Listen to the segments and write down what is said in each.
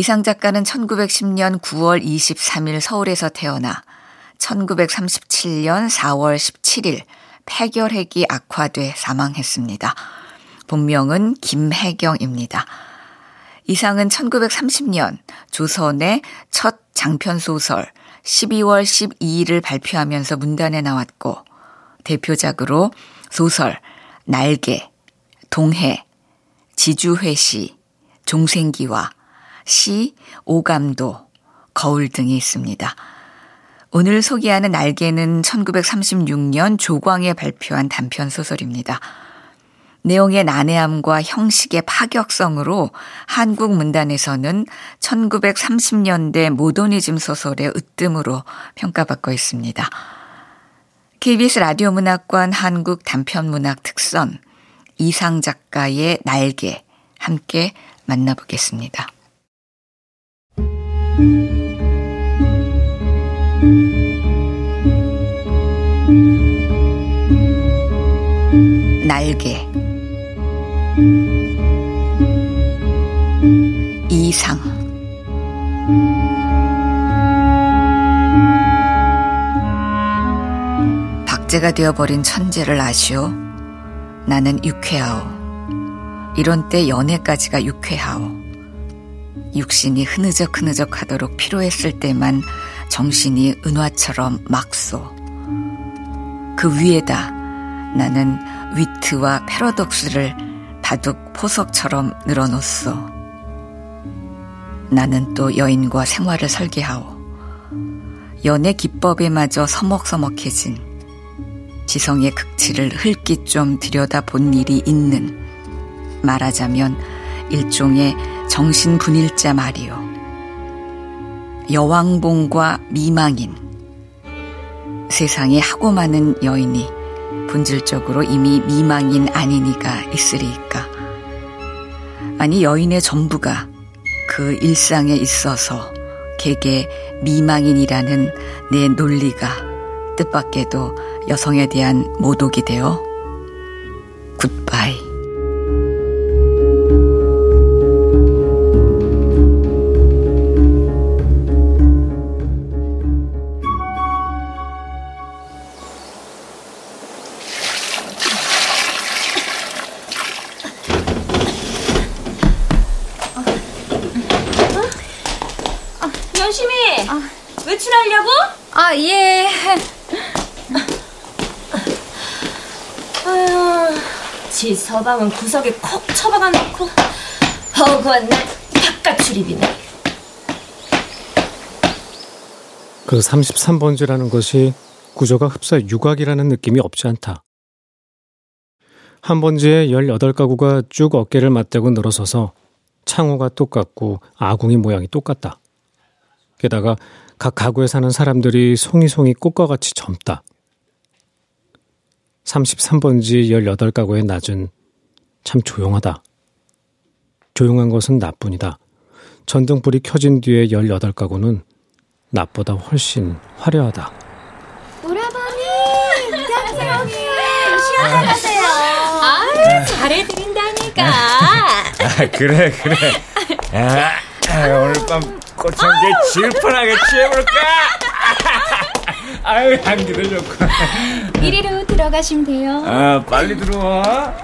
이상 작가는 1910년 9월 23일 서울에서 태어나 1937년 4월 17일 폐결핵이 악화돼 사망했습니다. 본명은 김혜경입니다. 이상은 1930년 조선의 첫 장편 소설 12월 12일을 발표하면서 문단에 나왔고 대표작으로 소설 날개, 동해, 지주회시, 종생기와 시, 오감도, 거울 등이 있습니다. 오늘 소개하는 날개는 1936년 조광에 발표한 단편 소설입니다. 내용의 난해함과 형식의 파격성으로 한국 문단에서는 1930년대 모더니즘 소설의 으뜸으로 평가받고 있습니다. KBS 라디오 문학관 한국 단편 문학 특선 이상 작가의 날개 함께 만나보겠습니다. 날개 이상 박제가 되어버린 천재를 아시오. 나는 유쾌하오. 이런 때 연애까지가 유쾌하오. 육신이 흐느적 흐느적 하도록 필요했을 때만 정신이 은화처럼 막소. 그 위에다 나는 위트와 패러독스를 바둑 포석처럼 늘어놓소. 나는 또 여인과 생활을 설계하오. 연애 기법에마저 서먹서먹해진 지성의 극치를 흘낏 좀 들여다 본 일이 있는 말하자면 일종의 정신분일자 말이요. 여왕봉과 미망인 세상에 하고 많은 여인이 본질적으로 이미 미망인 아니니가 있으리까. 아니 여인의 전부가 그 일상에 있어서 개개 미망인이라는 내 논리가 뜻밖에도 여성에 대한 모독이 되어 굿바이. 서방은 구석에 콕 처박아 놓고 허구한 날 바깥 출입이네. 그 33번지라는 것이 구조가 흡사 유곽이라는 느낌이 없지 않다. 한 번지에 18가구가 쭉 어깨를 맞대고 늘어서서 창호가 똑같고 아궁이 모양이 똑같다. 게다가 각 가구에 사는 사람들이 송이송이 꽃과 같이 젊다. 33번지 18가구의 낮은 참 조용하다. 조용한 것은 나뿐이다. 전등불이 켜진 뒤에 18가구는 낮보다 훨씬 화려하다. 오라버니! 짱짱이! 시원하세요. 아, 잘해드린다니까. 아, 그래, 그래. 아, 아, 오늘 밤 꽃향기에 질펀하게 취해볼까? 아유, 향기도 좋고. 이리로 들어가시면 돼요. 아, 빨리 들어와.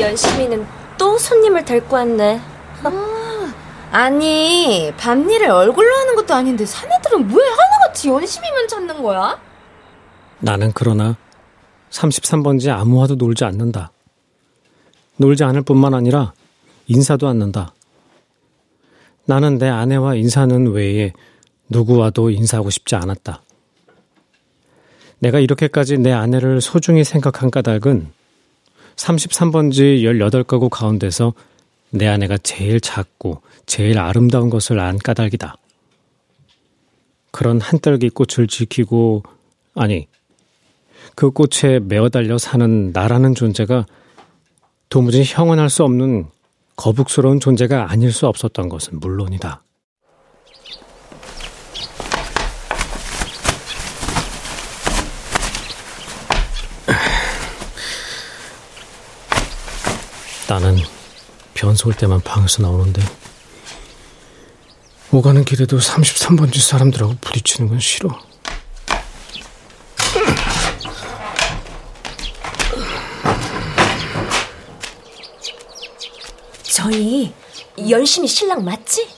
연심이는 또 손님을 데리고 왔네. 아, 아니, 밤일을 얼굴로 하는 것도 아닌데 사내들은 왜 하나같이 연심이만 찾는 거야? 나는 그러나 33번지 아무와도 놀지 않는다. 놀지 않을 뿐만 아니라 인사도 않는다. 나는 내 아내와 인사는 외에 누구와도 인사하고 싶지 않았다. 내가 이렇게까지 내 아내를 소중히 생각한 까닭은 33번지 18가구 가운데서 내 아내가 제일 작고 제일 아름다운 것을 안 까닭이다. 그런 한떨기 꽃을 지키고, 아니, 그 꽃에 매어 달려 사는 나라는 존재가 도무지 형언할 수 없는 거북스러운 존재가 아닐 수 없었던 것은 물론이다. 나는 변소 올 때만 방에서 나오는데 오가는 길에도 33번지 사람들하고 부딪히는 건 싫어. 저희 열심히 신랑 맞지?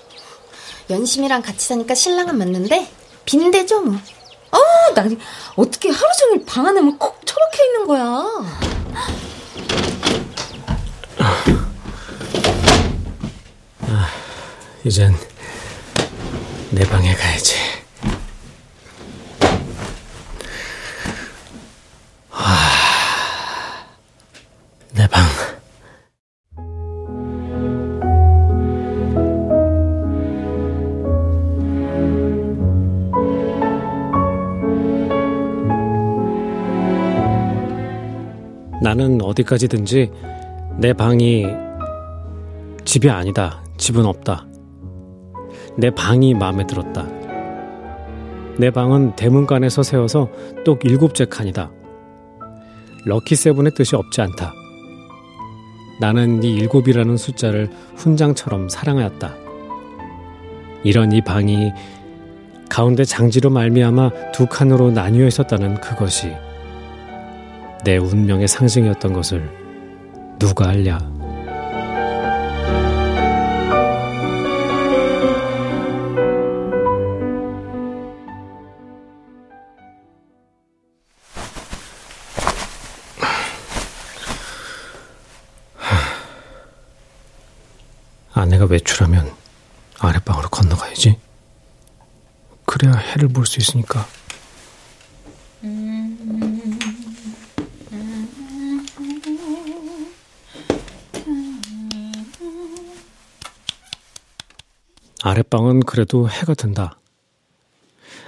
연심이랑 같이 사니까 신랑은 맞는데 빈대죠 뭐. 어, 나 어떻게 하루 종일 방 안에만 콕 처박혀 있는 거야. 아, 이젠 내 방에 가야지. 아, 내 방. 나는 어디까지든지 내 방이 집이 아니다. 집은 없다. 내 방이 마음에 들었다. 내 방은 대문간에서 세워서 똑 일곱째 칸이다. 럭키 세븐의 뜻이 없지 않다. 나는 이 일곱이라는 숫자를 훈장처럼 사랑하였다. 이런 이 방이 가운데 장지로 말미암아 두 칸으로 나뉘어 있었다는 그것이 내 운명의 상징이었던 것을 누가 알랴. 외출하면 아랫방으로 건너가야지. 그래야 해를 볼 수 있으니까. 아랫방은 그래도 해가 든다.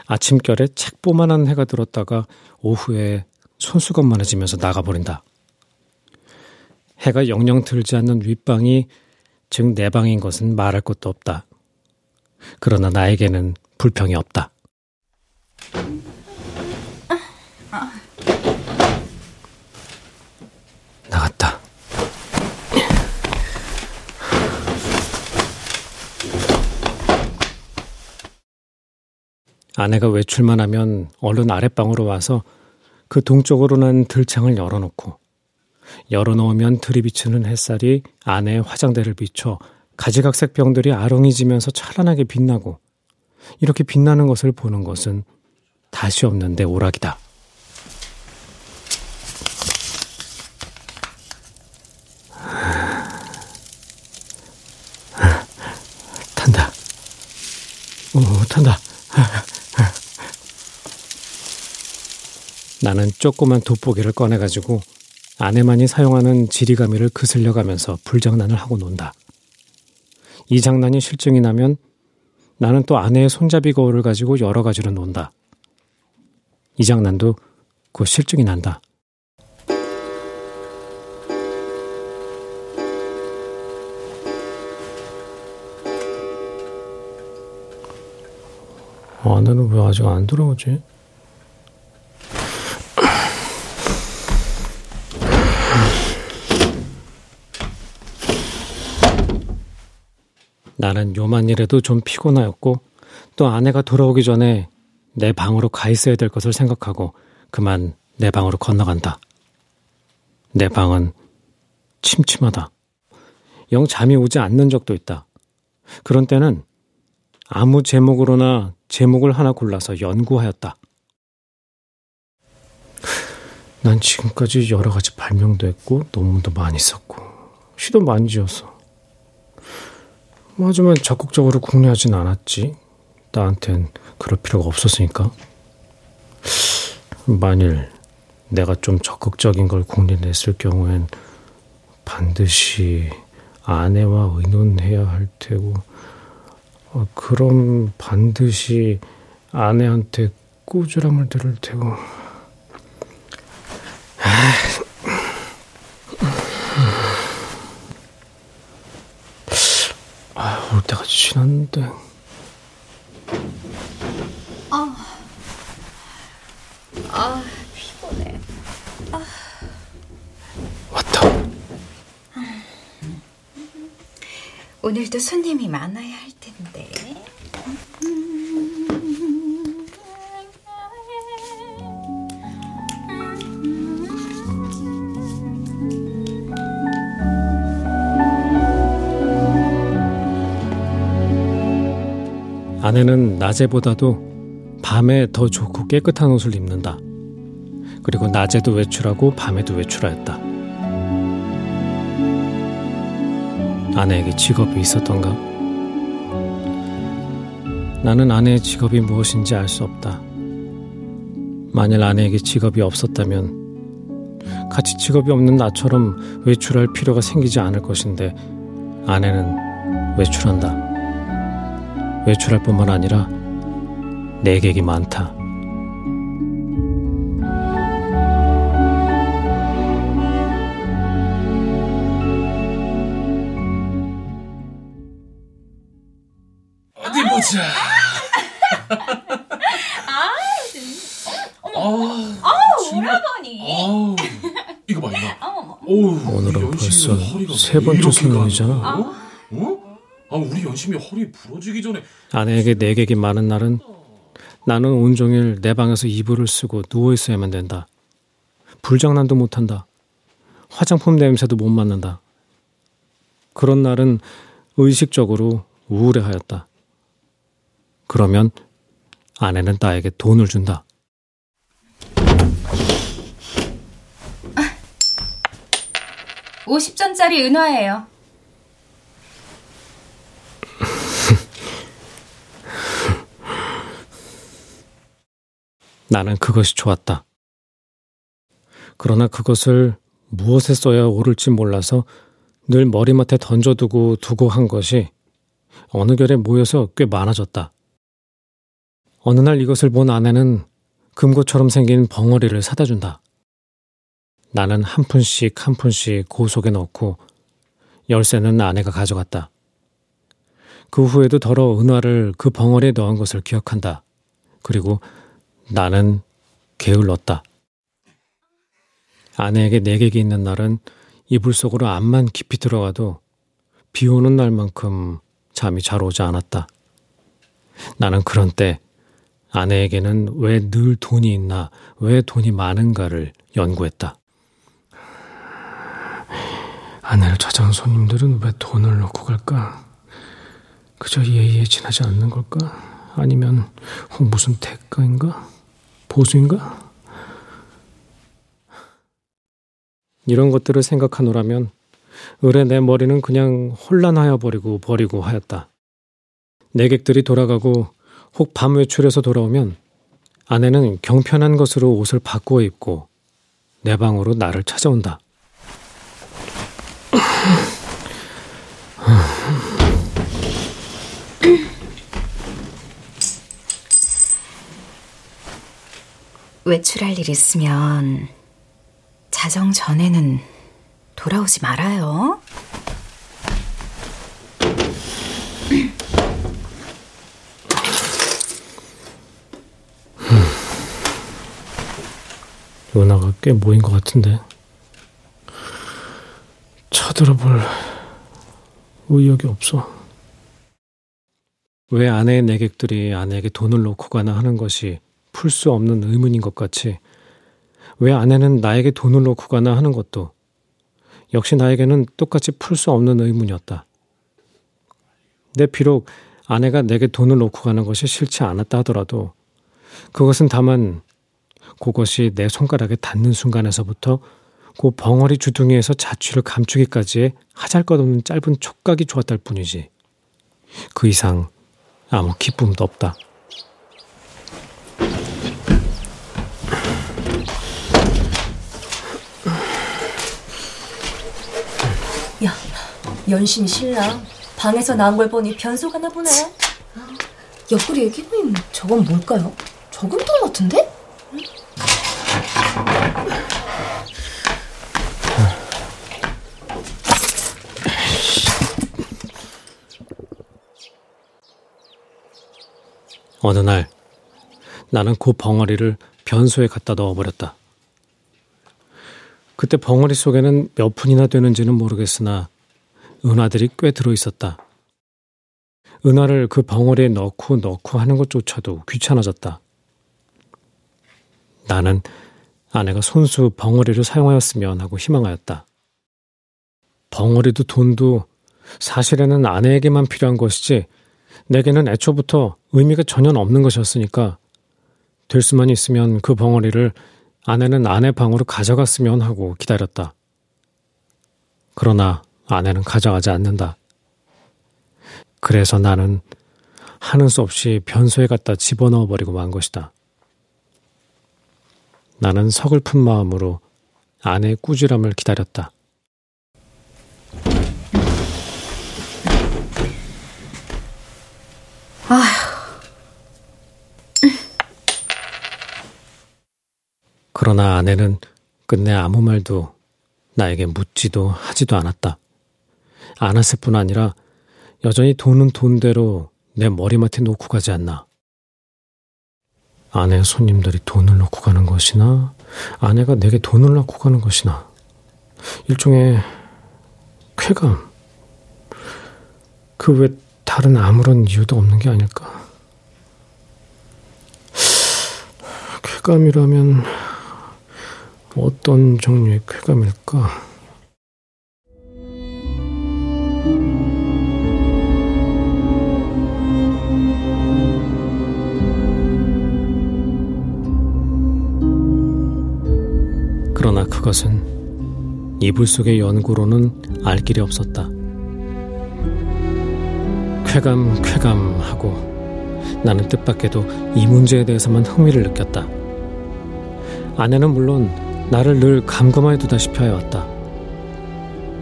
아침결에 책보만한 해가 들었다가 오후에 손수건만해지면서 나가버린다. 해가 영영 들지 않는 윗방이 즉 내 방인 것은 말할 것도 없다. 그러나 나에게는 불평이 없다. 나갔다. 아내가 외출만 하면 얼른 아랫방으로 와서 그 동쪽으로 난 들창을 열어놓고 열어놓으면 들이비치는 햇살이 아내의 화장대를 비춰 가지각색 병들이 아롱이지면서 찬란하게 빛나고 이렇게 빛나는 것을 보는 것은 다시 없는 내 오락이다. 탄다. 오, 탄다. 나는 조그만 돋보기를 꺼내가지고 아내만이 사용하는 지리가미를 그슬려가면서 불장난을 하고 논다. 이 장난이 실증이 나면 나는 또 아내의 손잡이 거울을 가지고 여러 가지로 논다. 이 장난도 곧 실증이 난다. 아내는 왜 아직 안 들어오지? 나는 요만 일해도 좀 피곤하였고 또 아내가 돌아오기 전에 내 방으로 가 있어야 될 것을 생각하고 그만 내 방으로 건너간다. 내 방은 침침하다. 영 잠이 오지 않는 적도 있다. 그런 때는 아무 제목으로나 제목을 하나 골라서 연구하였다. 난 지금까지 여러 가지 발명도 했고 논문도 많이 썼고 시도 많이 지었어. 하지만 적극적으로 궁리하진 않았지. 나한텐 그럴 필요가 없었으니까. 만일 내가 좀 적극적인 걸 궁리했을 경우엔 반드시 아내와 의논해야 할 테고, 어, 그럼 반드시 아내한테 꾸지람을 들을 테고. 아, 올 때가 지났는데. 아, 피곤해. 왔다. 오늘도 손님이 많아야 할 텐데. 아내는 낮에보다도 밤에 더 좋고 깨끗한 옷을 입는다. 그리고 낮에도 외출하고 밤에도 외출하였다. 아내에게 직업이 있었던가? 나는 아내의 직업이 무엇인지 알 수 없다. 만일 아내에게 직업이 없었다면 같이 직업이 없는 나처럼 외출할 필요가 생기지 않을 것인데 아내는 외출한다. 외출할 뿐만 아니라 내객이 많다. 어디 보자. 아우, 오라버니. 아우, 이거 봐, 이거. 오늘은 벌써 세왜 번째 손님이잖아. 아, 연심이 허리 부러지기 전에 아내에게 내객이 많은 날은 나는 온종일 내 방에서 이불을 쓰고 누워 있어야만 된다. 불장난도 못한다. 화장품 냄새도 못 맡는다. 그런 날은 의식적으로 우울해하였다. 그러면 아내는 나에게 돈을 준다. 오 50전짜리 은화예요. 나는 그것이 좋았다. 그러나 그것을 무엇에 써야 옳을지 몰라서 늘 머리맡에 던져두고 두고 한 것이 어느 결에 모여서 꽤 많아졌다. 어느 날 이것을 본 아내는 금고처럼 생긴 벙어리를 사다 준다. 나는 한 푼씩 한 푼씩 고 속에 넣고 열쇠는 아내가 가져갔다. 그 후에도 더러 은화를 그 벙어리에 넣은 것을 기억한다. 그리고 나는 게을렀다. 아내에게 내객이 있는 날은 이불 속으로 암만 깊이 들어가도 비 오는 날만큼 잠이 잘 오지 않았다. 나는 그런 때 아내에게는 왜 늘 돈이 있나, 왜 돈이 많은가를 연구했다. 아내를 찾아온 손님들은 왜 돈을 넣고 갈까? 그저 예의에 지나지 않는 걸까? 아니면 혹 무슨 대가인가? 보수인가? 이런 것들을 생각하노라면 을에 내 머리는 그냥 혼란하여 버리고 버리고 하였다. 내객들이 돌아가고 혹 밤 외출해서 돌아오면 아내는 경편한 것으로 옷을 바꾸어 입고 내 방으로 나를 찾아온다. 외출할 일 있으면 자정 전에는 돌아오지 말아요. 은화가 꽤 모인 것 같은데 쳐들어볼 의욕이 없어. 왜 아내의 내객들이 아내에게 돈을 놓고 가나 하는 것이 풀 수 없는 의문인 것 같이 왜 아내는 나에게 돈을 놓고 가나 하는 것도 역시 나에게는 똑같이 풀 수 없는 의문이었다. 내 비록 아내가 내게 돈을 놓고 가는 것이 싫지 않았다 하더라도 그것은 다만 그것이 내 손가락에 닿는 순간에서부터 그 벙어리 주둥이에서 자취를 감추기까지의 하잘것없는 짧은 촉각이 좋았다일 뿐이지. 그 이상 아무 기쁨도 없다. 연신 신랑 방에서 나온 걸 보니 변소가나 보네. 옆구리 얘기보니 저건 뭘까요? 저금통 같은데? 어느 날 나는 그 벙어리를 변소에 갖다 넣어버렸다. 그때 벙어리 속에는 몇 푼이나 되는지는 모르겠으나 은화들이 꽤 들어있었다. 은화를 그 벙어리에 넣고 넣고 하는 것조차도 귀찮아졌다. 나는 아내가 손수 벙어리를 사용하였으면 하고 희망하였다. 벙어리도 돈도 사실에는 아내에게만 필요한 것이지 내게는 애초부터 의미가 전혀 없는 것이었으니까 될 수만 있으면 그 벙어리를 아내는 아내 방으로 가져갔으면 하고 기다렸다. 그러나 아내는 가져가지 않는다. 그래서 나는 하는 수 없이 변소에 갖다 집어넣어 버리고 만 것이다. 나는 서글픈 마음으로 아내의 꾸지람을 기다렸다. 그러나 아내는 끝내 아무 말도 나에게 묻지도 하지도 않았다. 않았을 뿐 아니라 여전히 돈은 돈대로 내 머리맡에 놓고 가지 않나. 아내 손님들이 돈을 놓고 가는 것이나 아내가 내게 돈을 놓고 가는 것이나 일종의 쾌감. 그 외 다른 아무런 이유도 없는 게 아닐까. 쾌감이라면 어떤 종류의 쾌감일까? 그것은 이불 속의 연구로는 알 길이 없었다. 쾌감, 쾌감 하고 나는 뜻밖에도 이 문제에 대해서만 흥미를 느꼈다. 아내는 물론 나를 늘 감금하여 두다시피 하여왔다.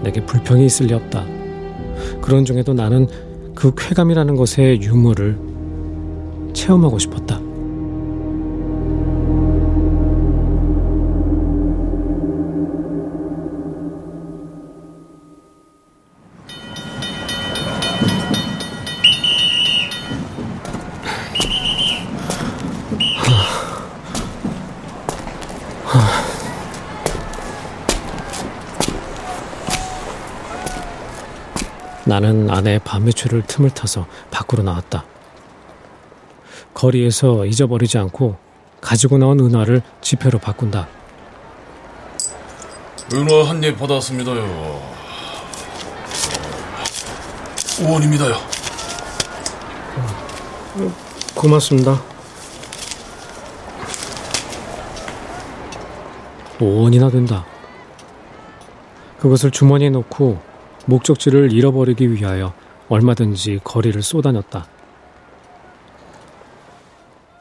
내게 불평이 있을 리 없다. 그런 중에도 나는 그 쾌감이라는 것의 유무를 체험하고 싶었다. 아내의 밤매출을 틈을 타서 밖으로 나왔다. 거리에서 잊어버리지 않고 가지고 나온 은화를 지폐로 바꾼다. 은화 한 입 받았습니다요. 5원입니다요. 고맙습니다. 5원이나 된다. 그것을 주머니에 넣고 목적지를 잃어버리기 위하여 얼마든지 거리를 쏘다녔다.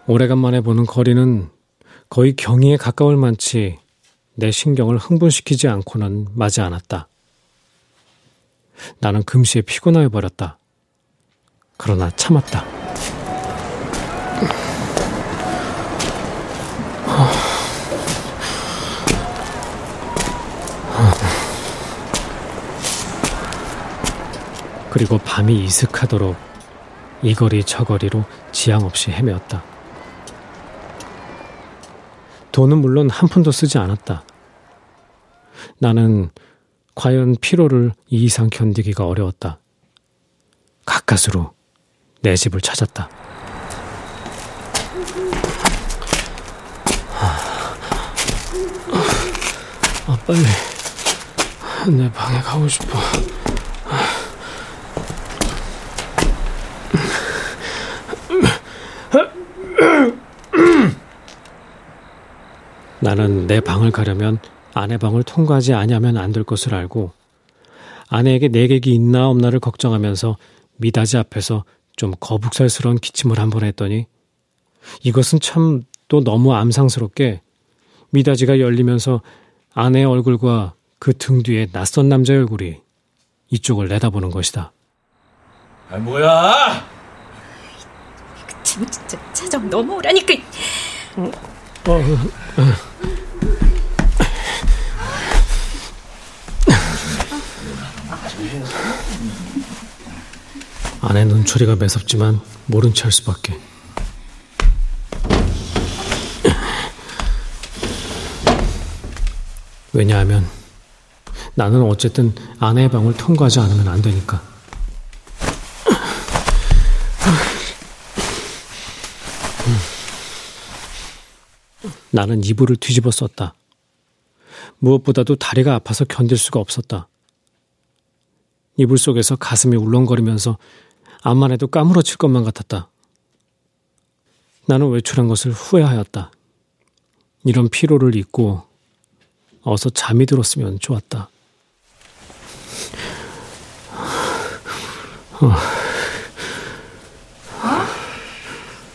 오래간만에 보는 거리는 거의 경이에 가까울 만치 내 신경을 흥분시키지 않고는 마지 않았다. 나는 금시에 피곤하여 버렸다. 그러나 참았다. 그리고 밤이 이슥하도록 이 거리 저 거리로 지양 없이 헤매었다. 돈은 물론 한 푼도 쓰지 않았다. 나는 과연 피로를 이 이상 견디기가 어려웠다. 가까스로 내 집을 찾았다. 아, 빨리 내 방에 가고 싶어. 나는 내 방을 가려면 아내 방을 통과하지 아니하면 안 될 것을 알고 아내에게 내객이 있나 없나를 걱정하면서 미닫이 앞에서 좀 거북살스러운 기침을 한 번 했더니 이것은 참 또 너무 암상스럽게 미닫이가 열리면서 아내의 얼굴과 그 등 뒤에 낯선 남자의 얼굴이 이쪽을 내다보는 것이다. 아, 뭐야? 참, 진짜 차정 넘어오라니까. 아내 눈초리가 매섭지만 모른 채할 수밖에. 왜냐하면 나는 어쨌든 아내의 방을 통과하지 않으면 안 되니까. 나는 이불을 뒤집어 썼다. 무엇보다도 다리가 아파서 견딜 수가 없었다. 이불 속에서 가슴이 울렁거리면서 암만 해도 까무러칠 것만 같았다. 나는 외출한 것을 후회하였다. 이런 피로를 잊고 어서 잠이 들었으면 좋았다.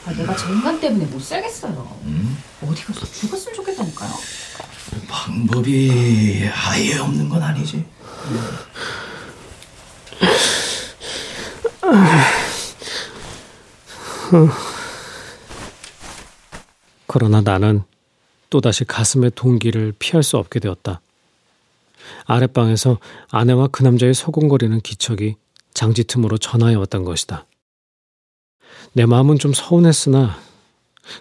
아, 내가 저 인간 때문에 못 살겠어요. 어디 가서 죽었으면 좋겠다니까요. 방법이 아예 없는 건 아니지. 그러나 나는 또다시 가슴의 동기를 피할 수 없게 되었다. 아랫방에서 아내와 그 남자의 소곤거리는 기척이 장지 틈으로 전화해 왔던 것이다. 내 마음은 좀 서운했으나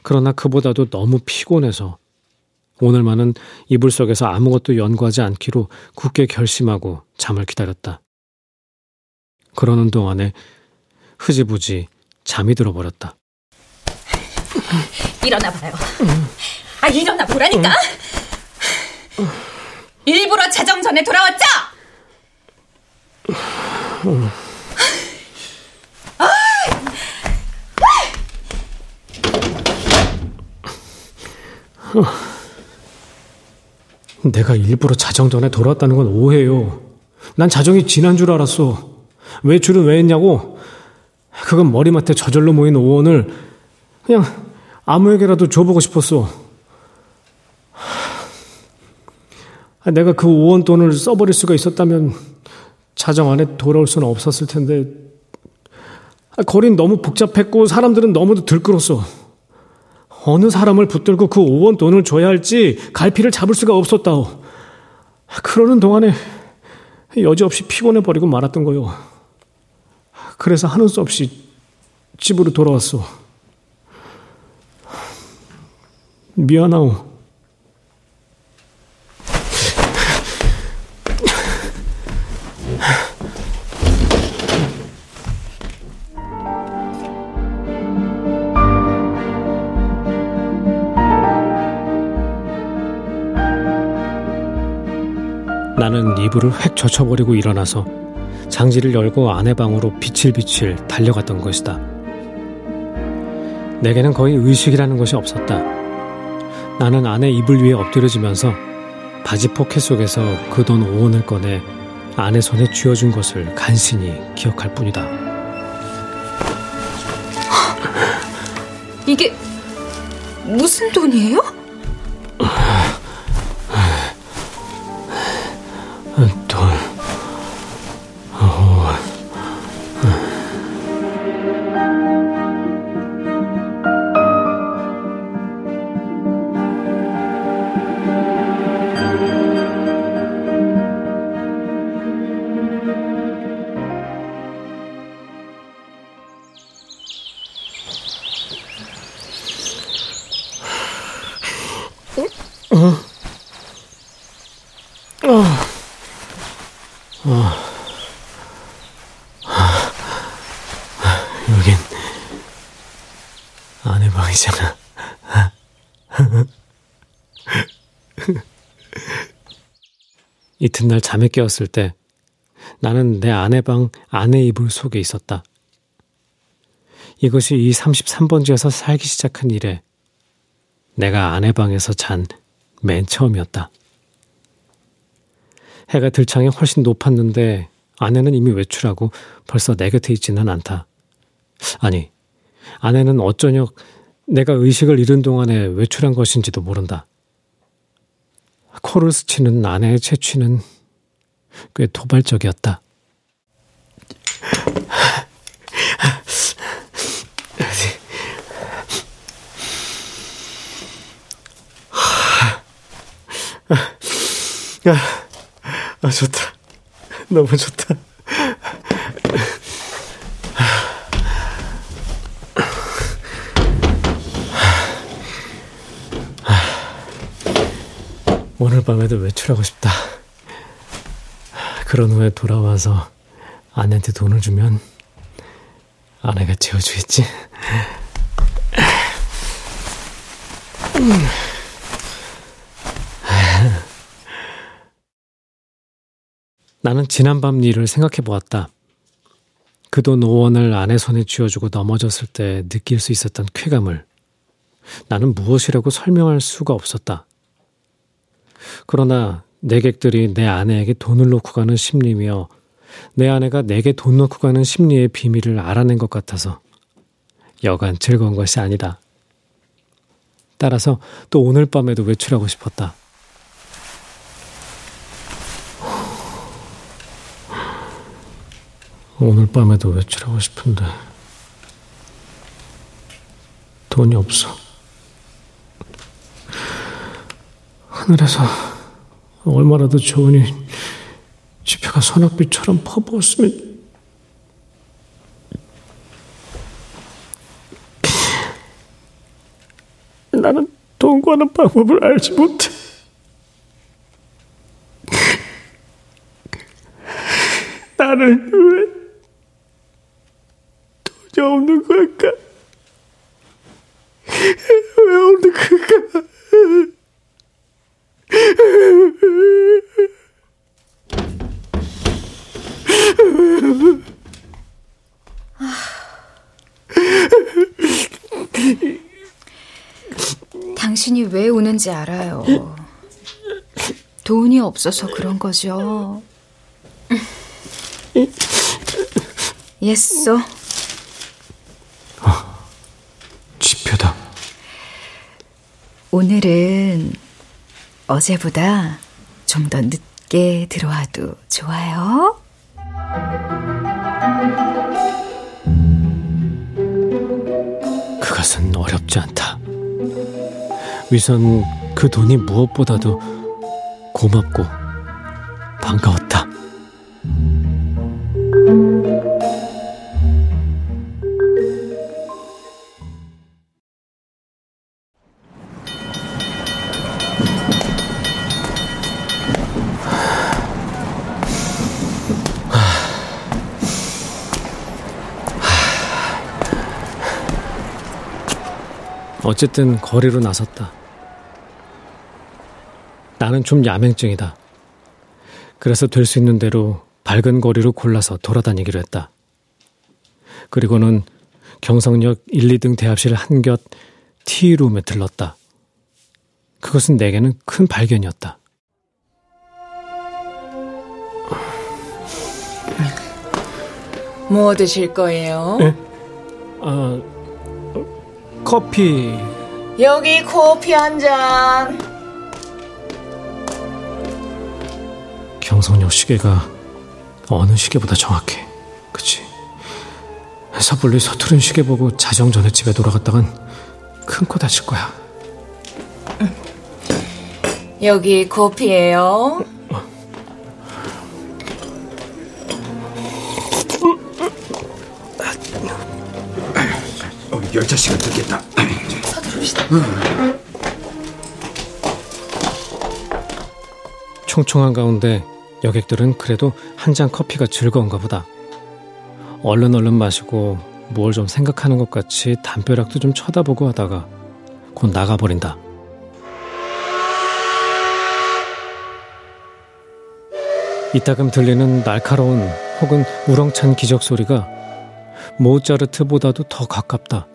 그러나 그보다도 너무 피곤해서 오늘만은 이불 속에서 아무것도 연구하지 않기로 굳게 결심하고 잠을 기다렸다. 그러는 동안에 흐지부지 잠이 들어버렸다. 일어나 봐요. 아, 일어나 보라니까. 일부러 자정 전에 돌아왔죠? 내가 일부러 자정 전에 돌아왔다는 건 오해요. 난 자정이 지난 줄 알았어. 외출은 왜 했냐고? 그건 머리맡에 저절로 모인 5원을 그냥 아무에게라도 줘보고 싶었어. 하, 내가 그 5원 돈을 써버릴 수가 있었다면 자정 안에 돌아올 수는 없었을 텐데 아, 거린 너무 복잡했고 사람들은 너무도 들끓었어. 어느 사람을 붙들고 그 5원 돈을 줘야 할지 갈피를 잡을 수가 없었다오. 그러는 동안에 여지없이 피곤해 버리고 말았던 거요. 그래서 하는 수 없이 집으로 돌아왔어. 미안하오. 이불을 획 젖혀버리고 일어나서 장지를 열고 아내 방으로 비칠비칠 달려갔던 것이다. 내게는 거의 의식이라는 것이 없었다. 나는 아내 이불 위에 엎드려지면서 바지 포켓 속에서 그 돈 5원을 꺼내 아내 손에 쥐어준 것을 간신히 기억할 뿐이다. 이게 무슨 돈이에요? 이튿날 잠에 깨었을 때 나는 내 아내 방 아내 이불 속에 있었다. 이것이 이 33번지에서 살기 시작한 이래 내가 아내 방에서 잔 맨 처음이었다. 해가 들창에 훨씬 높았는데 아내는 이미 외출하고 벌써 내 곁에 있지는 않다. 아니, 아내는 어쩌녁 내가 의식을 잃은 동안에 외출한 것인지도 모른다. 코를 스치는 아내의 채취는 꽤 도발적이었다. 아, 좋다. 너무 좋다. 오늘 밤에도 외출하고 싶다. 그런 후에 돌아와서 아내한테 돈을 주면 아내가 재워주겠지. 나는 지난밤 일을 생각해 보았다. 그 돈 5원을 아내 손에 쥐어주고 넘어졌을 때 느낄 수 있었던 쾌감을 나는 무엇이라고 설명할 수가 없었다. 그러나 내객들이 내 아내에게 돈을 놓고 가는 심리며 내 아내가 내게 돈 놓고 가는 심리의 비밀을 알아낸 것 같아서 여간 즐거운 것이 아니다. 따라서 또 오늘 밤에도 외출하고 싶었다. 오늘 밤에도 외출하고 싶은데 돈이 없어. 하늘에서 얼마나 더 좋으니 지표가 소낙비처럼 퍼부었으면 나는 돈 구하는 방법을 알지 못해. 나는 왜 돈이 없는 걸까? 왜 없는 걸까? 당신이 왜 우는지 알아요. 돈이 없어서 그런 거죠. 예쏘. 지표다. 오늘은 어제보다 좀 더 늦게 들어와도 좋아요. 그것은 어렵지 않다. 위선 그 돈이 무엇보다도 고맙고 반가웠다. 어쨌든 거리로 나섰다. 나는 좀 야맹증이다. 그래서 될 수 있는 대로 밝은 거리로 골라서 돌아다니기로 했다. 그리고는 경성역 1, 2등 대합실 한곁 티룸에 들렀다. 그것은 내게는 큰 발견이었다. 뭐 드실 거예요? 네? 아, 커피. 여기 커피 한 잔. 경성역 시계가 어느 시계보다 정확해. 그치? 섣불리 서투른 시계 보고 자정 전에 집에 돌아갔다간 큰 코 다칠 거야. 여기 커피예요. 어, 열차 시간 듣겠다. 총총한 가운데 여객들은 그래도 한 잔 커피가 즐거운가 보다. 얼른 얼른 마시고 뭘 좀 생각하는 것 같이 담벼락도 좀 쳐다보고 하다가 곧 나가버린다. 이따금 들리는 날카로운 혹은 우렁찬 기적 소리가 모차르트보다도 더 가깝다.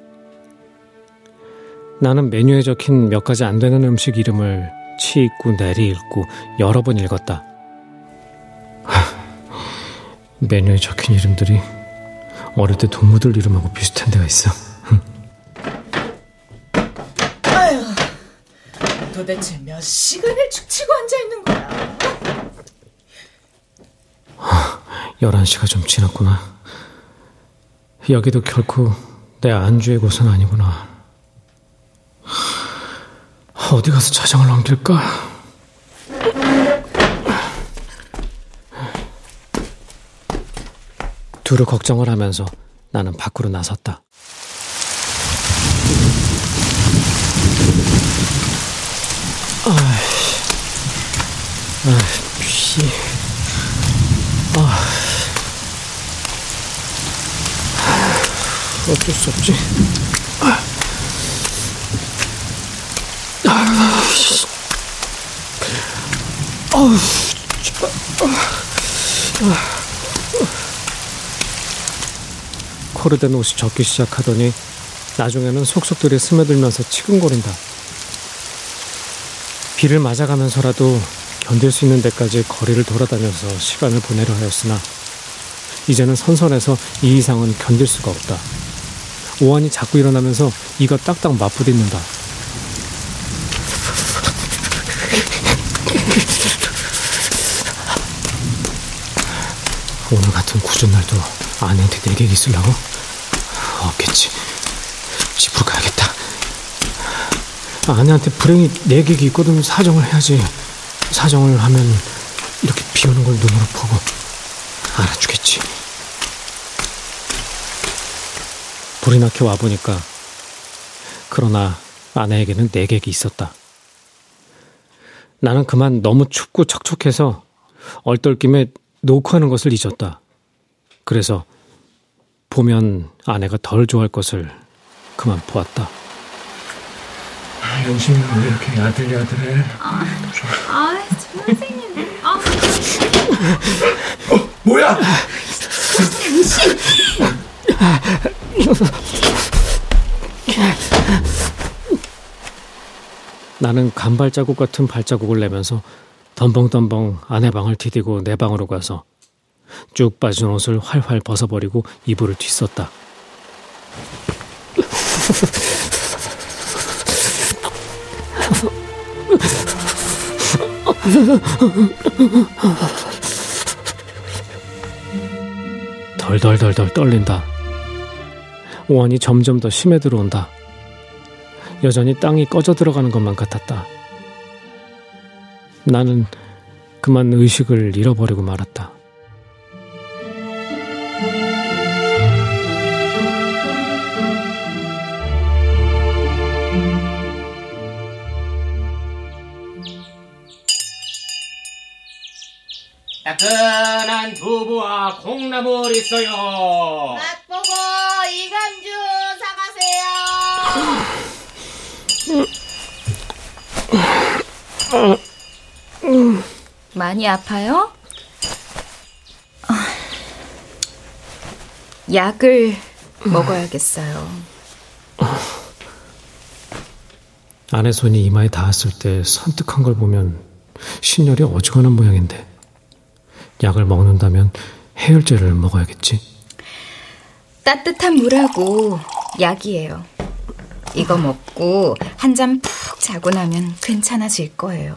나는 메뉴에 적힌 몇 가지 안 되는 음식 이름을 치 읽고 내리 읽고 여러 번 읽었다. 메뉴에 적힌 이름들이 어릴 때 동무들 이름하고 비슷한 데가 있어. 아유, 도대체 몇 시간을 축치고 앉아 있는 거야? 11시가 좀 지났구나. 여기도 결코 내 안주의 곳은 아니구나. 어디 가서 자정을 넘길까? 두루 걱정을 하면서 나는 밖으로 나섰다. 아, 아, 피. 아, 어쩔 수 없지. 아, 아, 어우, 코르된 옷이 젖기 시작하더니 나중에는 속속들이 스며들면서 치근거린다. 비를 맞아가면서라도 견딜 수 있는 데까지 거리를 돌아다녀서 시간을 보내려 하였으나 이제는 선선해서 이 이상은 견딜 수가 없다. 오한이 자꾸 일어나면서 이가 딱딱 맞부딪는다. 오늘 같은 굳은 날도 아내한테 내게 있으려고? 없겠지. 집으로 가야겠다. 아내한테 불행이 내객이 있거든 사정을 해야지. 사정을 하면 이렇게 비 오는 걸 눈으로 보고 알아주겠지. 불이 나게 와보니까 그러나 아내에게는 내객이 있었다. 나는 그만 너무 춥고 척척해서 얼떨김에 노크하는 것을 잊었다. 그래서 보면 아내가 덜 좋아할 것을 그만 보았다. 아, 영심이는 왜 이렇게 야들야들해? 아, 아 선생님. 아. 어, 뭐야? 당신. 나는 간발자국 같은 발자국을 내면서 덤벙덤벙 아내 방을 디디고 내 방으로 가서 쭉 빠진 옷을 활활 벗어버리고 이불을 뒤썼다. 덜덜덜덜 떨린다. 오한이 점점 더 심해 들어온다. 여전히 땅이 꺼져 들어가는 것만 같았다. 나는 그만 의식을 잃어버리고 말았다. 따끈한 두부와 콩나물 있어요. 맛보고 이간주 사가세요. 많이 아파요? 아, 약을 먹어야겠어요. 아내 손이 이마에 닿았을 때 선뜩한 걸 보면 신혈이 어지간한 모양인데 약을 먹는다면 해열제를 먹어야겠지. 따뜻한 물하고 약이에요. 이거 먹고 한잠푹 자고 나면 괜찮아질 거예요.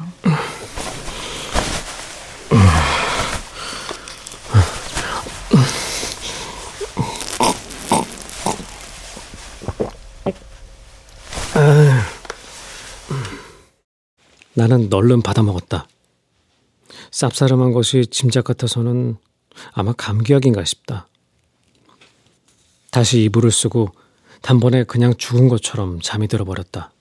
나는 널름 받아 먹었다. 쌉싸름한 것이 짐작 같아서는 아마 감기약인가 싶다. 다시 이불을 쓰고 단번에 그냥 죽은 것처럼 잠이 들어버렸다.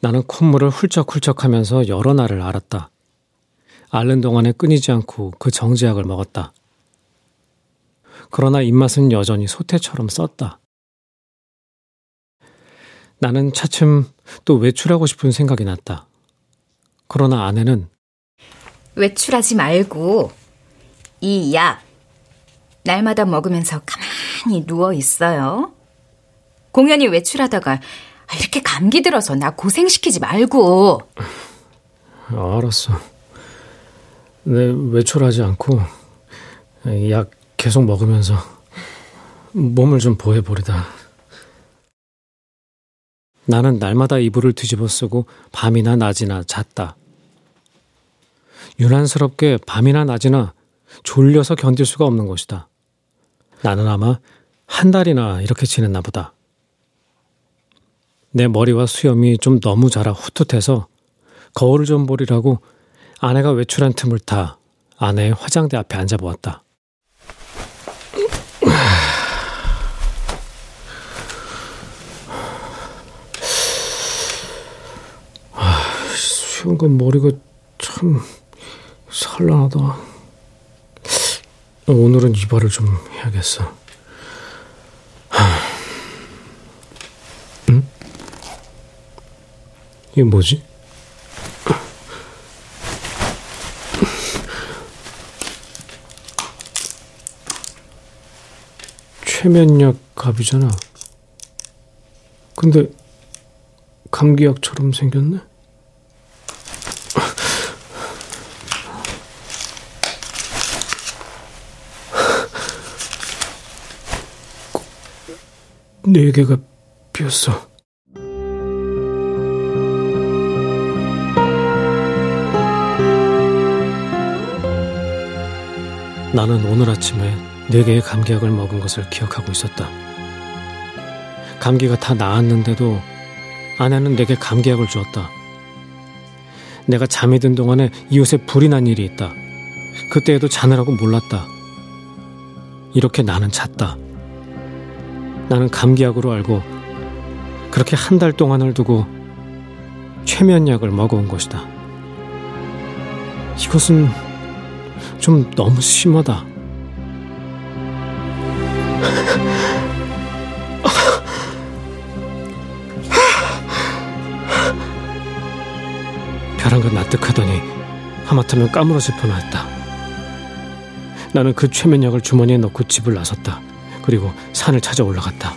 나는 콧물을 훌쩍훌쩍 하면서 여러 날을 알았다. 앓는 동안에 끊이지 않고 그 정지약을 먹었다. 그러나 입맛은 여전히 소태처럼 썼다. 나는 차츰 또 외출하고 싶은 생각이 났다. 그러나 아내는 외출하지 말고 이 약 날마다 먹으면서 가만히 누워 있어요. 공연히 외출하다가 이렇게 감기 들어서 나 고생시키지 말고. 알았어. 내 외출하지 않고 약 계속 먹으면서 몸을 좀 보해버리다. 나는 날마다 이불을 뒤집어 쓰고 밤이나 낮이나 잤다. 유난스럽게 밤이나 낮이나 졸려서 견딜 수가 없는 것이다. 나는 아마 한 달이나 이렇게 지냈나 보다. 내 머리와 수염이 좀 너무 자라 후tut해서 거울을 좀 보리라고 아내가 외출한 틈을 타 아내의 화장대 앞에 앉아보았다. 순간 머리가 참 산란하다. 오늘은 이발을 좀 해야겠어. 응? 이게 뭐지? 최면약 갑이잖아. 근데 감기약처럼 생겼네? 네 개가 비었어. 나는 오늘 아침에 네 개의 감기약을 먹은 것을 기억하고 있었다. 감기가 다 나았는데도 아내는 내게 감기약을 주었다. 내가 잠이 든 동안에 이웃에 불이 난 일이 있다. 그때에도 자느라고 몰랐다. 이렇게 나는 잤다. 나는 감기약으로 알고 그렇게 한 달 동안을 두고 최면약을 먹어온 것이다. 이것은 좀 너무 심하다. 벼랑간 납득하더니 하마터면 까무러질 뻔했다. 나는 그 최면약을 주머니에 넣고 집을 나섰다. 그리고 산을 찾아 올라갔다.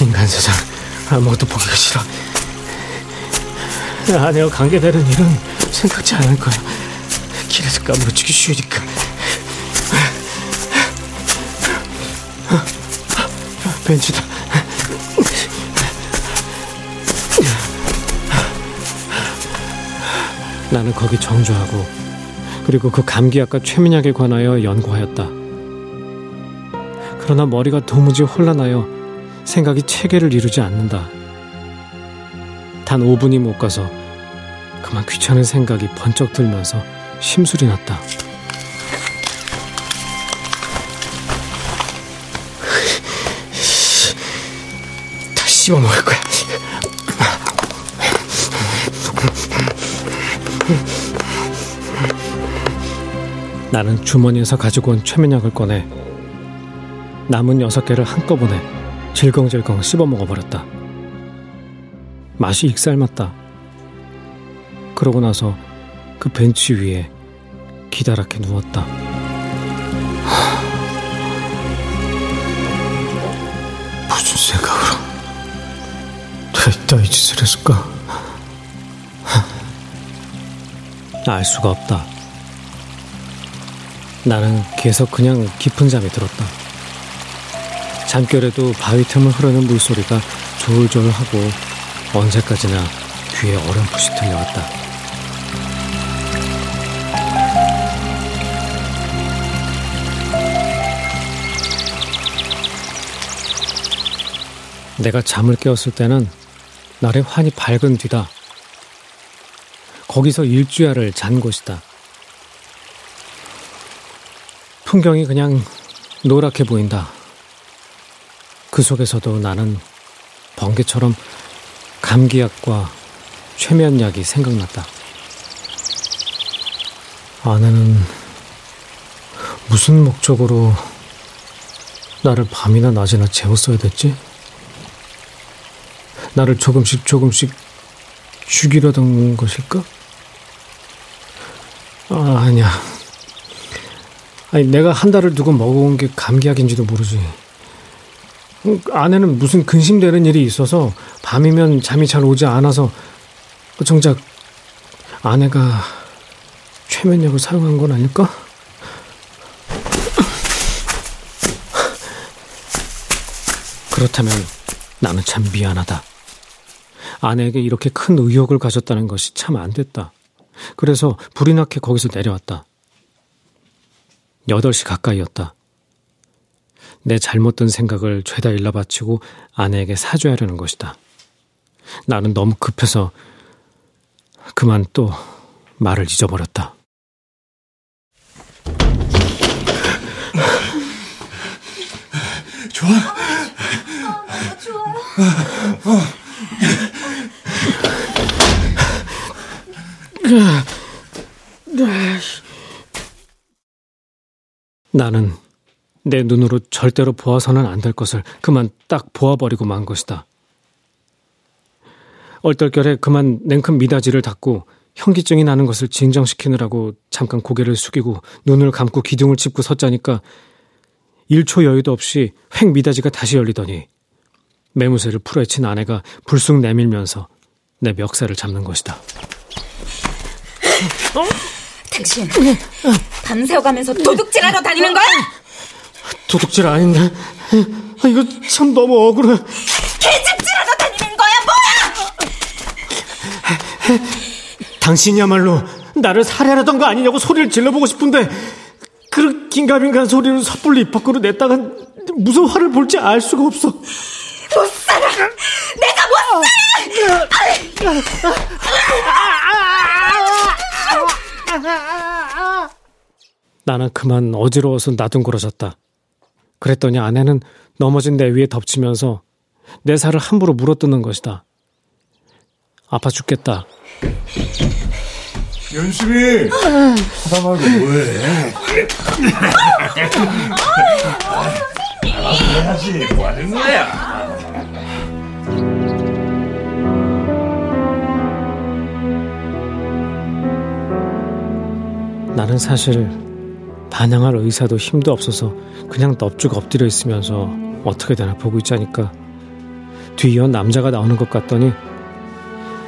인간 세상 아무것도 보기가 싫어. 아내와 관계되는 일은 생각지 않을 거야. 길에서 까무러치기 쉬우니까. 벤치다. 나는 거기 정주하고 그리고 그 감기약과 최민약에 관하여 연구하였다. 그러나 머리가 도무지 혼란하여 생각이 체계를 이루지 않는다. 단 5분이 못 가서 그만 귀찮은 생각이 번쩍 들면서 심술이 났다. 다 씹어 먹을 나는 주머니에서 가지고 온 최면약을 꺼내 남은 여섯 개를 한꺼번에 질겅질겅 씹어 먹어버렸다. 맛이 익살맞다. 그러고 나서 그 벤치 위에 기다랗게 누웠다. 무슨 생각으로 이따위 짓을 했을까? 알 수가 없다. 나는 계속 그냥 깊은 잠이 들었다. 잠결에도 바위 틈을 흐르는 물소리가 조울조울하고 언제까지나 귀에 어렴풋이 들려왔다. 내가 잠을 깨웠을 때는 날의 환히 밝은 뒤다. 거기서 일주야를 잔 곳이다. 풍경이 그냥 노랗게 보인다. 그 속에서도 나는 번개처럼 감기약과 최면약이 생각났다. 아내는 무슨 목적으로 나를 밤이나 낮이나 재웠어야 됐지? 나를 조금씩 조금씩 죽이려던 것일까? 아, 아니야. 아니, 내가 한 달을 두고 먹어온 게 감기약인지도 모르지. 아내는 무슨 근심되는 일이 있어서 밤이면 잠이 잘 오지 않아서 정작 아내가 최면약을 사용한 건 아닐까? 그렇다면 나는 참 미안하다. 아내에게 이렇게 큰 의욕을 가졌다는 것이 참 안 됐다. 그래서 불이 나게 거기서 내려왔다. 8시 가까이였다. 내 잘못된 생각을 죄다 일러 바치고 아내에게 사죄하려는 것이다. 나는 너무 급해서 그만 또 말을 잊어버렸다. 좋아? 어, 너무 좋아요. 어. 나는 내 눈으로 절대로 보아서는 안 될 것을 그만 딱 보아버리고 만 것이다. 얼떨결에 그만 냉큼 미닫이를 닫고 현기증이 나는 것을 진정시키느라고 잠깐 고개를 숙이고 눈을 감고 기둥을 짚고 섰자니까 1초 여유도 없이 획 미닫이가 다시 열리더니 매무새를 풀어헤친 아내가 불쑥 내밀면서 내 멱살을 잡는 것이다. 어? 당신 밤새워가면서 도둑질하러 다니는 거야? 도둑질 아닌데 아, 이거 참 너무 억울해. 개집질하러 다니는 거야 뭐야? 당신이야말로 나를 살해하던 거 아니냐고 소리를 질러보고 싶은데 그 긴가민가한 소리를 섣불리 입 밖으로 냈다간 무슨 화를 볼지 알 수가 없어. 못 살아! 내가 못 살아! 나는 그만 어지러워서 나둥그러졌다. 그랬더니 아내는 넘어진 내 위에 덮치면서 내 살을 함부로 물어뜯는 것이다. 아파 죽겠다. 연심이 하다 말고 뭐해? 해야지 뭐 하는 거야? 나는 사실 반항할 의사도 힘도 없어서 그냥 넙죽 엎드려 있으면서 어떻게 되나 보고 있자니까 뒤이어 남자가 나오는 것 같더니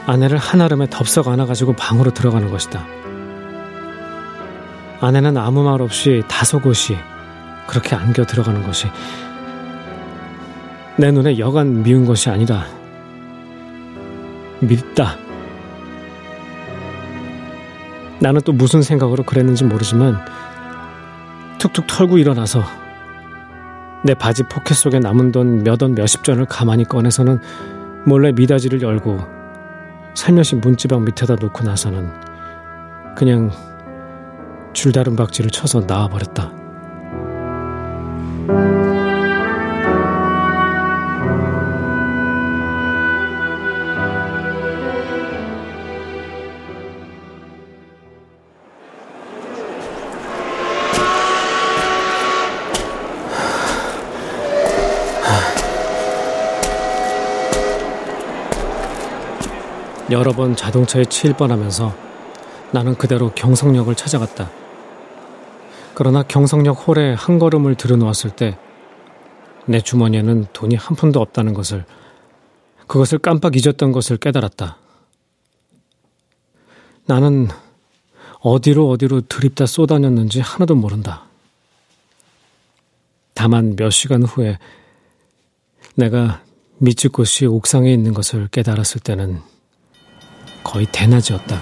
아내를 한아름에 덥석 안아가지고 방으로 들어가는 것이다. 아내는 아무 말 없이 다소곳이 그렇게 안겨 들어가는 것이 내 눈에 여간 미운 것이 아니라 밉다. 나는 또 무슨 생각으로 그랬는지 모르지만 툭툭 털고 일어나서 내 바지 포켓 속에 남은 돈 몇 원 몇십 전을 가만히 꺼내서는 몰래 미닫이를 열고 살며시 문지방 밑에다 놓고 나서는 그냥 줄다른 박지를 쳐서 나와버렸다. 여러 번 자동차에 치일 뻔하면서 나는 그대로 경성역을 찾아갔다. 그러나 경성역 홀에 한 걸음을 들여놓았을 때 내 주머니에는 돈이 한 푼도 없다는 것을 그것을 깜빡 잊었던 것을 깨달았다. 나는 어디로 어디로 들입다 쏘다녔는지 하나도 모른다. 다만 몇 시간 후에 내가 미츠코시 옥상에 있는 것을 깨달았을 때는 거의 대낮이었다.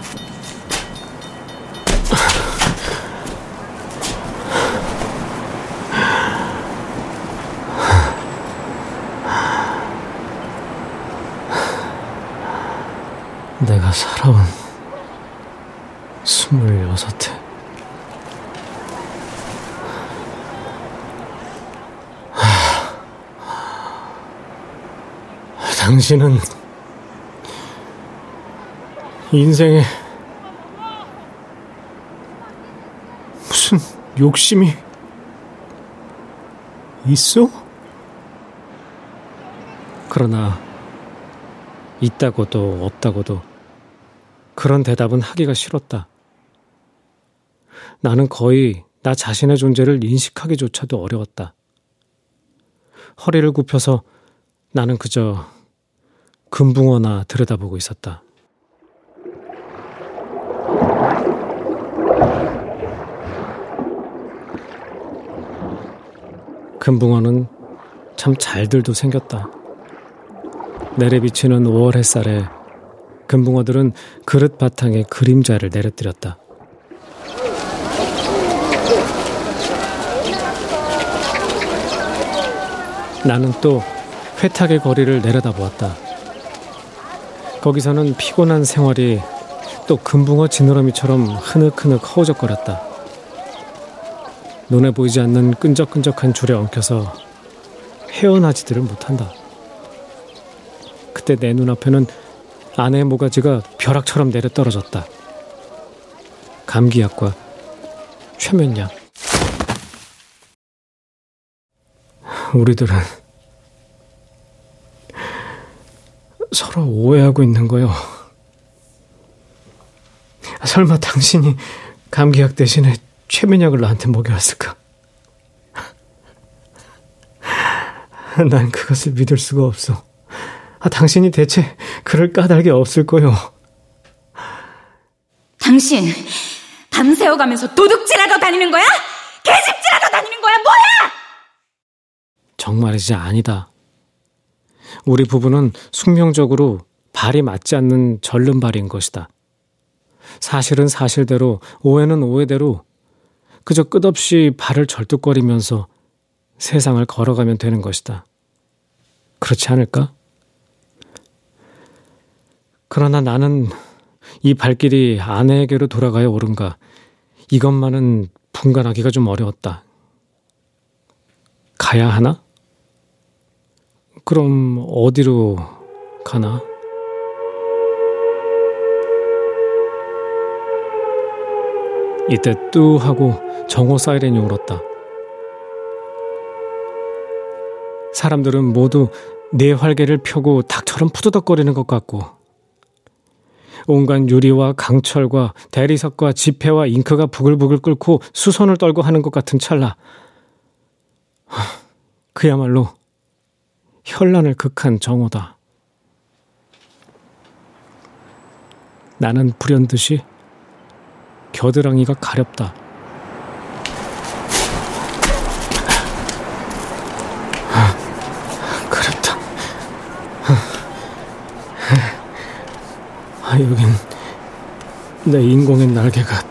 내가 살아온 스물여섯 해. 당신은 인생에 무슨 욕심이 있어? 그러나 있다고도 없다고도 그런 대답은 하기가 싫었다. 나는 거의 나 자신의 존재를 인식하기조차도 어려웠다. 허리를 굽혀서 나는 그저 금붕어나 들여다보고 있었다. 금붕어는 참 잘들도 생겼다. 내려 비치는 5월 햇살에 금붕어들은 그릇 바탕에 그림자를 내려뜨렸다. 나는 또 회탁의 거리를 내려다보았다. 거기서는 피곤한 생활이 또 금붕어 지느러미처럼 흐느흐늑 허우적거렸다. 눈에 보이지 않는 끈적끈적한 줄에 엉켜서 헤어나지들을 못한다. 그때 내 눈앞에는 아내의 모가지가 벼락처럼 내려 떨어졌다. 감기약과 최면약. 우리들은 서로 오해하고 있는 거요. 설마 당신이 감기약 대신에 최면약을 나한테 먹여왔을까? 난 그것을 믿을 수가 없어. 아, 당신이 대체 그럴 까닭이 없을 거요. 당신 밤새워 가면서 도둑질하러 다니는 거야? 개집질하러 다니는 거야? 뭐야? 정말이지 아니다. 우리 부부는 숙명적으로 발이 맞지 않는 절름발인 것이다. 사실은 사실대로, 오해는 오해대로 그저 끝없이 발을 절뚝거리면서 세상을 걸어가면 되는 것이다. 그렇지 않을까? 그러나 나는 이 발길이 아내에게로 돌아가야 옳은가 이것만은 분간하기가 좀 어려웠다. 가야 하나? 그럼 어디로 가나? 이때 뚜 하고 정오 사이렌이 울었다. 사람들은 모두 내 활개를 펴고 닭처럼 푸드덕거리는 것 같고 온갖 유리와 강철과 대리석과 지폐와 잉크가 부글부글 끓고 수선을 떨고 하는 것 같은 찰나 그야말로 현란을 극한 정오다. 나는 불현듯이 겨드랑이가 가렵다. 가렵다. 아, 여긴 내 인공의 날개가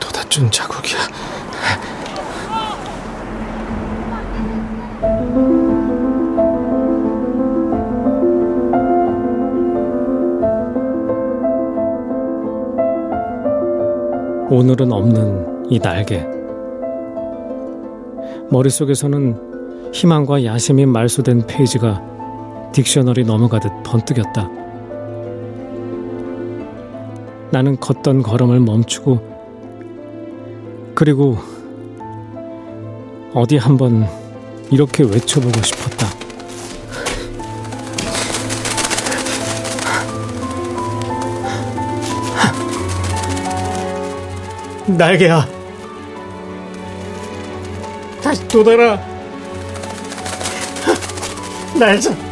돋아준 자국 오늘은 없는 이 날개. 머릿속에서는 희망과 야심이 말소된 페이지가 딕셔너리 넘어가듯 번뜩였다. 나는 걷던 걸음을 멈추고 그리고 어디 한번 이렇게 외쳐보고 싶었다. 날개야. 다시 돋아라. 날자.